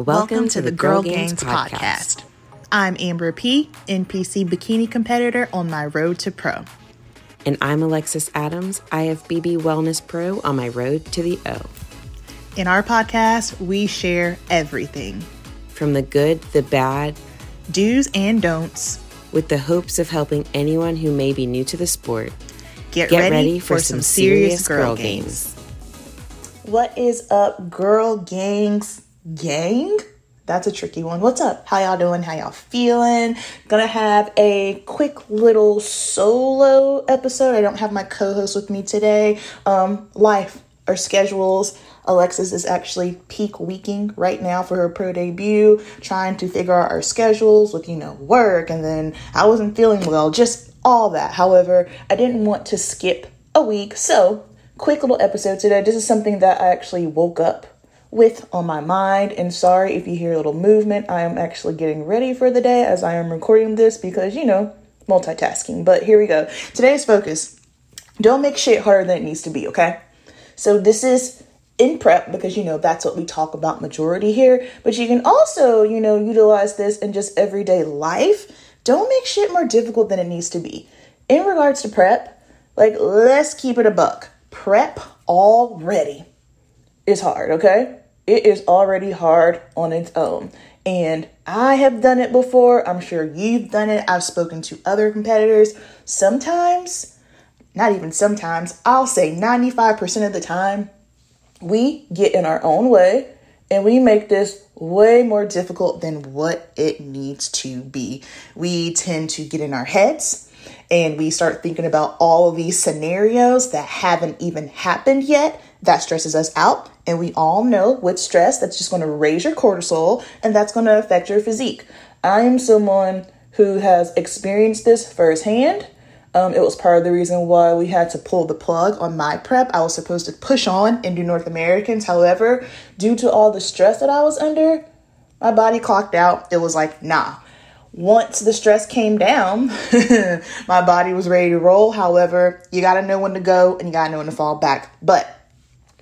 Welcome, to the Girl Gainz podcast. I'm Amber P, NPC bikini competitor on my road to pro. And I'm Alexis Adams, IFBB Wellness Pro on my road to the O. In our podcast, we share everything From the good, the bad, do's and don'ts. with the hopes of helping anyone who may be new to the sport Get, get ready, for, some serious girl gainz. What is up, girl gainz? Gang? That's a tricky one. What's up? How y'all doing? How y'all feeling? Gonna have a quick little solo episode. I don't have my co-host with me today. Um, life, our schedules. Alexis is actually peak weeking right now for her pro debut, trying to figure out our schedules with, you know, work, and then I wasn't feeling well, just all that. However, I didn't want to skip a week, so quick little episode today. This is something that I actually woke up with on my mind. And sorry if you hear a little movement. I am actually getting ready for the day as I am recording this because, you know, multitasking. But here we go. Today's focus don't make shit harder than it needs to be, okay? So this is in prep because you know that's what we talk about majority here but you can also you know utilize this in just everyday life don't make shit more difficult than it needs to be in regards to prep like let's keep it a buck prep already is hard, okay? It is already hard on its own. And I have done it before. I'm sure you've done it. I've spoken to other competitors. Sometimes, not even sometimes, I'll say 95% of the time, we get in our own way and we make this way more difficult than what it needs to be. We tend to get in our heads and we start thinking about all of these scenarios that haven't even happened yet. That stresses us out. And we all know with stress, that's just going to raise your cortisol and that's going to affect your physique. I am someone who has experienced this firsthand. Um, it was part of the reason why we had to pull the plug on my prep. I was supposed to push on and do North Americans. However, due to all the stress that I was under, my body clocked out. It was like, nah. Once the stress came down, my body was ready to roll. However, you got to know when to go and you got to know when to fall back. But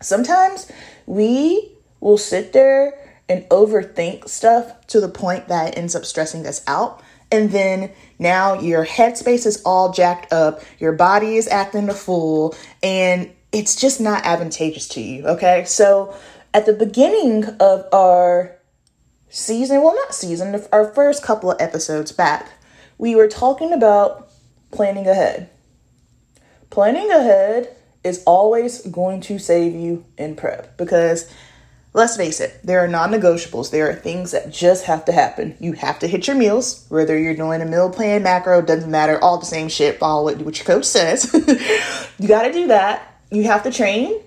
sometimes we will sit there and overthink stuff to the point that it ends up stressing us out. And then now your headspace is all jacked up, your body is acting a fool, and it's just not advantageous to you. Okay. So at the beginning of our season, well, not season, our first couple of episodes back, we were talking about planning ahead. Planning ahead is always going to save you in prep because let's face it, there are non negotiables. There are things that just have to happen. You have to hit your meals, whether you're doing a meal plan, macro, doesn't matter, all the same shit, follow what your coach says. you got to do that. You have to train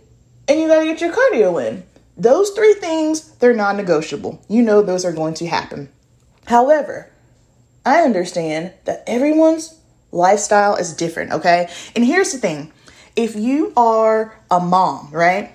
and you got to get your cardio in. Those three things, they're non negotiable. You know those are going to happen. However, I understand that everyone's lifestyle is different, okay? And here's the thing if you are a mom, right?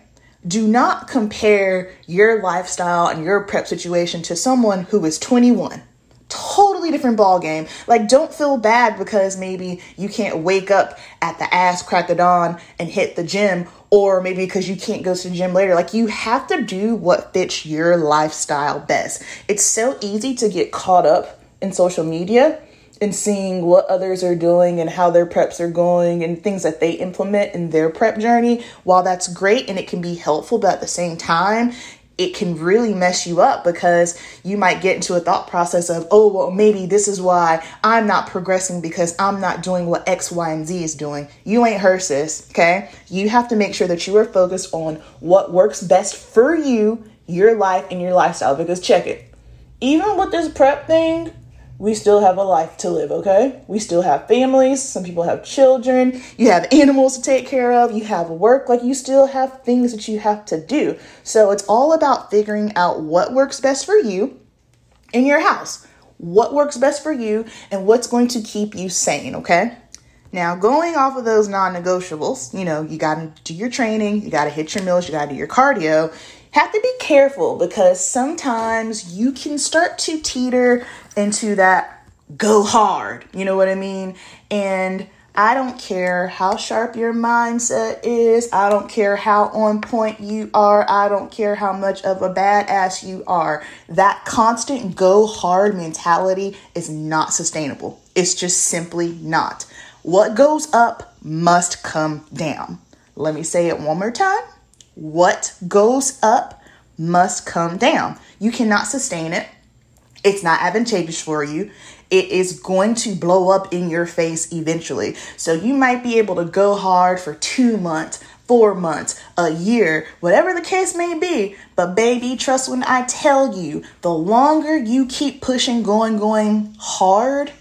Do not compare your lifestyle and your prep situation to someone who is 21 totally different ball game. Like, don't feel bad because maybe you can't wake up at the ass crack of dawn and hit the gym, or maybe because you can't go to the gym later. Like, you have to do what fits your lifestyle best. It's so easy to get caught up in social media and seeing what others are doing and how their preps are going and things that they implement in their prep journey. While that's great and it can be helpful, but at the same time, it can really mess you up because you might get into a thought process of, oh, well, maybe this is why I'm not progressing because I'm not doing what X, Y, and Z is doing. You ain't her, sis, okay? You have to make sure that you are focused on what works best for you, your life, and your lifestyle. Because check it, even with this prep thing, we still have a life to live, okay? We still have families. Some people have children. You have animals to take care of. You have work. Like, you still have things that you have to do. So, it's all about figuring out what works best for you in your house, what works best for you, and what's going to keep you sane, okay? Now, going off of those non negotiables, you know, you got to do your training, you got to hit your meals, you got to do your cardio. Have to be careful because sometimes you can start to teeter into that go hard, you know what I mean? And I don't care how sharp your mindset is. I don't care how on point you are. I don't care how much of a badass you are. That constant go hard mentality is not sustainable. It's just simply not. What goes up must come down. Let me say it one more time. What goes up must come down. You cannot sustain it. It's not advantageous for you it is going to blow up in your face eventually. So you might be able to go hard for two months, four months, a year, whatever the case may be. But baby, trust when I tell you, the longer you keep pushing, going, going hard,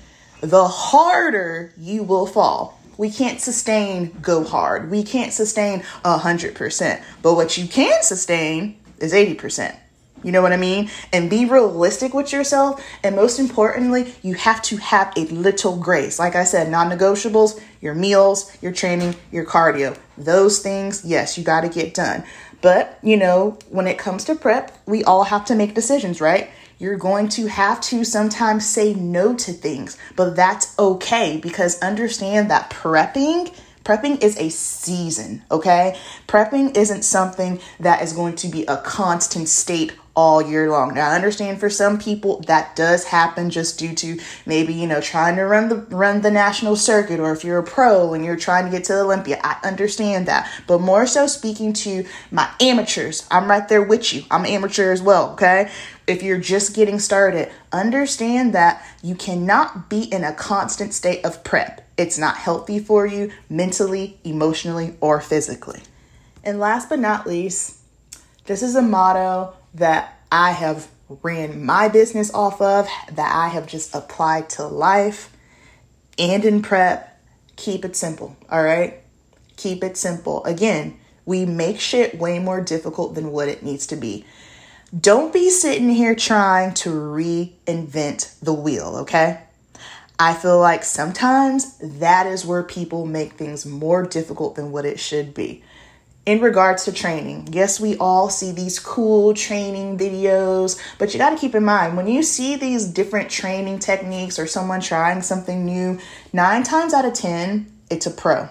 the harder you will fall. We can't sustain go hard. We can't sustain a hundred percent. But what you can sustain is 80%. You know what I mean? And be realistic with yourself. And most importantly, you have to have a little grace. Like I said, non negotiables, your meals, your training, your cardio. Those things, yes, you got to get done. But, you know, when it comes to prep, we all have to make decisions, right? You're going to have to sometimes say no to things, but that's okay because understand that prepping Prepping is a season, okay? Prepping isn't something that is going to be a constant state all year long. Now I understand for some people that does happen just due to maybe, you know, trying to run the run the national circuit or if you're a pro and you're trying to get to the Olympia. I understand that. But more so speaking to my amateurs, I'm right there with you. I'm amateur as well, okay? If you're just getting started, understand that you cannot be in a constant state of prep. It's not healthy for you mentally, emotionally, or physically. And last but not least, this is a motto that I have ran my business off of, that I have just applied to life and in prep. Keep it simple, all right? Keep it simple. Again, we make shit way more difficult than what it needs to be. Don't be sitting here trying to reinvent the wheel, okay? I feel like sometimes that is where people make things more difficult than what it should be in regards to training, yes, we all see these cool training videos, but you got to keep in mind when you see these different training techniques or someone trying something new, nine times out of 10, it's a pro.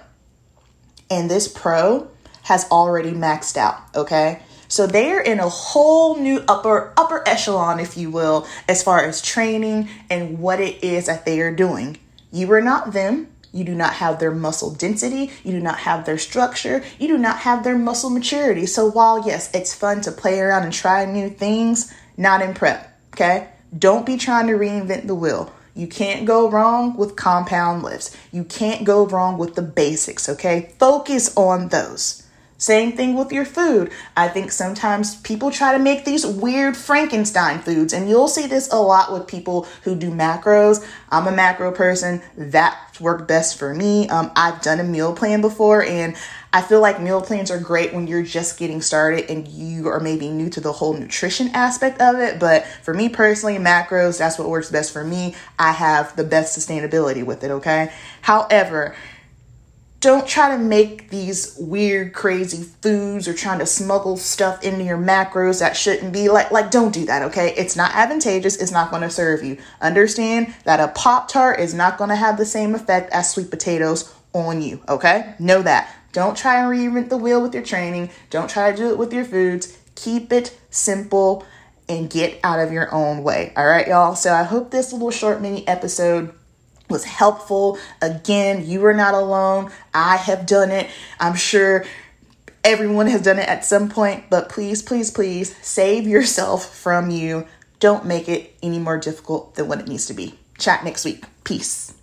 And this pro has already maxed out, okay? So they're in a whole new upper upper echelon, if you will, as far as training and what it is that they are doing. You are not them. You do not have their muscle density. You do not have their structure. You do not have their muscle maturity. So, while yes, it's fun to play around and try new things, not in prep, okay? Don't be trying to reinvent the wheel. You can't go wrong with compound lifts. You can't go wrong with the basics, okay? Focus on those. Same thing with your food. I think sometimes people try to make these weird Frankenstein foods, and you'll see this a lot with people who do macros. I'm a macro person. That worked best for me. Um, I've done a meal plan before, and I feel like meal plans are great when you're just getting started and you are maybe new to the whole nutrition aspect of it. But for me personally, macros, that's what works best for me. I have the best sustainability with it, okay? However, don't try to make these weird crazy foods or trying to smuggle stuff into your macros that shouldn't be like like don't do that okay? It's not advantageous. It's not going to serve you. Understand that a pop tart is not going to have the same effect as sweet potatoes on you okay? Know that. Don't try and reinvent the wheel with your training. Don't try to do it with your foods. Keep it simple and get out of your own way all right y'all? So i hope this little short mini episode was helpful. Again, you are not alone. I have done it. I'm sure everyone has done it at some point, but please, please, please save yourself from you. Don't make it any more difficult than what it needs to be. Chat next week. Peace.